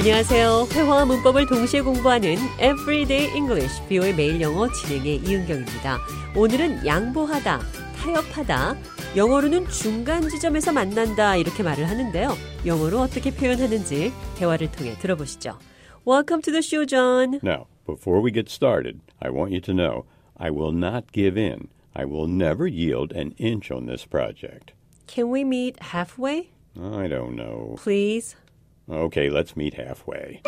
안녕하세요. 회화와 문법을 동시에 공부하는 Everyday English, 비오의 매일 영어 진행의 이은경입니다. 오늘은 양보하다, 타협하다, 영어로는 중간 지점에서 만난다 이렇게 말을 하는데요. 영어로 어떻게 표현하는지 대화를 통해 들어보시죠. Welcome to the show, John. Now, before we get started, I want you to know I will not give in. I will never yield an inch on this project. Can we meet halfway? I don't know. Please. Okay, let's meet halfway.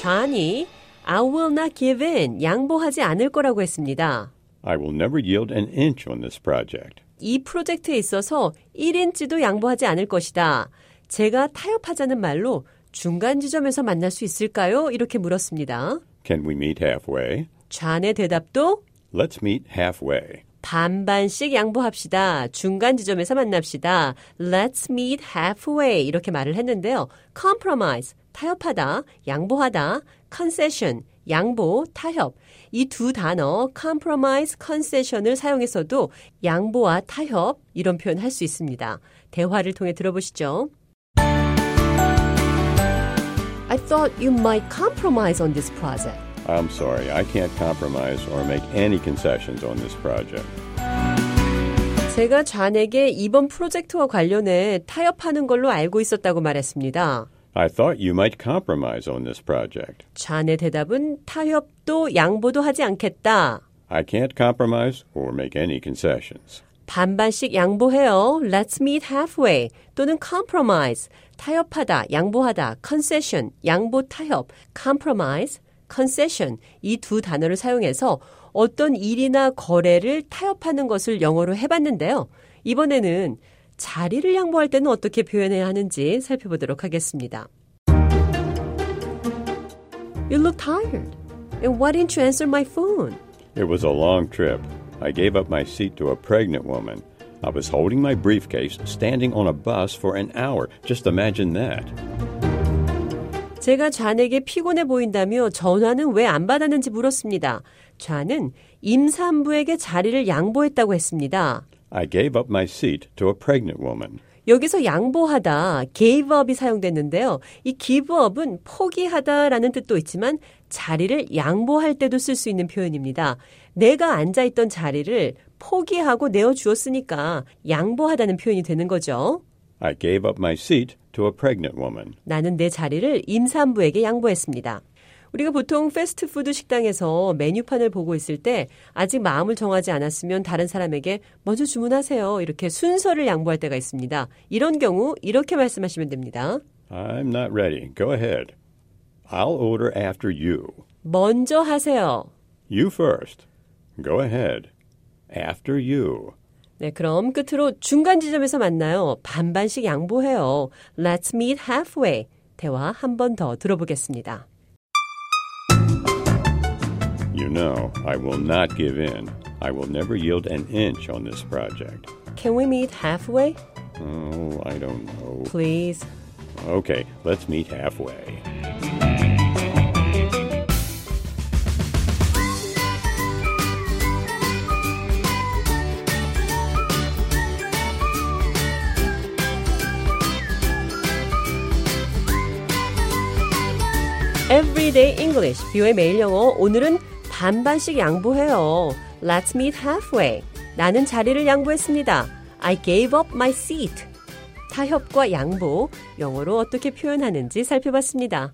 Johnny, I will not give in. 양보하지 않을 거라고 했습니다. I will never yield an inch on this project. 이 프로젝트에 있어서 1인치도 양보하지 않을 것이다. 제가 타협하자는 말로 중간 지점에서 만날 수 있을까요? 이렇게 물었습니다. Can we meet halfway? 좌의 대답도 Let's meet halfway. 반반씩 양보합시다. 중간 지점에서 만납시다. Let's meet halfway. 이렇게 말을 했는데요. compromise, 타협하다, 양보하다, concession, 양보, 타협. 이 두 단어 compromise, concession을 사용해서도 양보와 타협 이런 표현 할 수 있습니다. 대화를 통해 들어보시죠. I thought you might compromise on this project. I'm sorry, I can't compromise or make any concessions on this project. 제가 좌에게 이번 프로젝트와 관련해 타협하는 걸로 알고 있었다고 말했습니다. I thought you might compromise on this project. 좌의 대답은 타협도 양보도 하지 않겠다. I can't compromise or make any concessions. 반반씩 양보해요. Let's meet halfway. 또는 compromise. 타협하다, 양보하다. concession. 양보 타협. compromise, concession. 이 두 단어를 사용해서 어떤 일이나 거래를 타협하는 것을 영어로 해봤는데요. 이번에는 자리를 양보할 때는 어떻게 표현해야 하는지 살펴보도록 하겠습니다. You look tired. And why didn't you answer my phone? It was a long trip. I gave up my seat to a pregnant woman. I was holding my briefcase, standing on a bus for an hour. Just imagine that. 제가 좌에게 피곤해 보인다며 전화는 왜 안 받았는지 물었습니다. 좌는 임산부에게 자리를 양보했다고 했습니다. I gave up my seat to a pregnant woman. 여기서 양보하다, gave up이 사용됐는데요. 이 give up은 포기하다라는 뜻도 있지만 자리를 양보할 때도 쓸 수 있는 표현입니다. 내가 앉아 있던 자리를 포기하고 내어 주었으니까 양보하다는 표현이 되는 거죠. I gave up my seat to a pregnant woman. 나는 내 자리를 임산부에게 양보했습니다. 우리가 보통 패스트푸드 식당에서 메뉴판을 보고 있을 때 아직 마음을 정하지 않았으면 다른 사람에게 먼저 주문하세요. 이렇게 순서를 양보할 때가 있습니다. 이런 경우 이렇게 말씀하시면 됩니다. I'm not ready. Go ahead. I'll order after you. 먼저 하세요. You first. Go ahead. After you. 네, 그럼 끝으로 중간 지점에서 만나요. 반반씩 양보해요. Let's meet halfway. 대화 한 번 더 들어보겠습니다. You know, I will not give in. I will never yield an inch on this project. Can we meet halfway? Oh, I don't know. Please. Okay, let's meet halfway. Everyday English, 비오의 매일 영어. 오늘은 반반씩 양보해요. Let's meet halfway. 나는 자리를 양보했습니다. I gave up my seat. 타협과 양보, 영어로 어떻게 표현하는지 살펴봤습니다.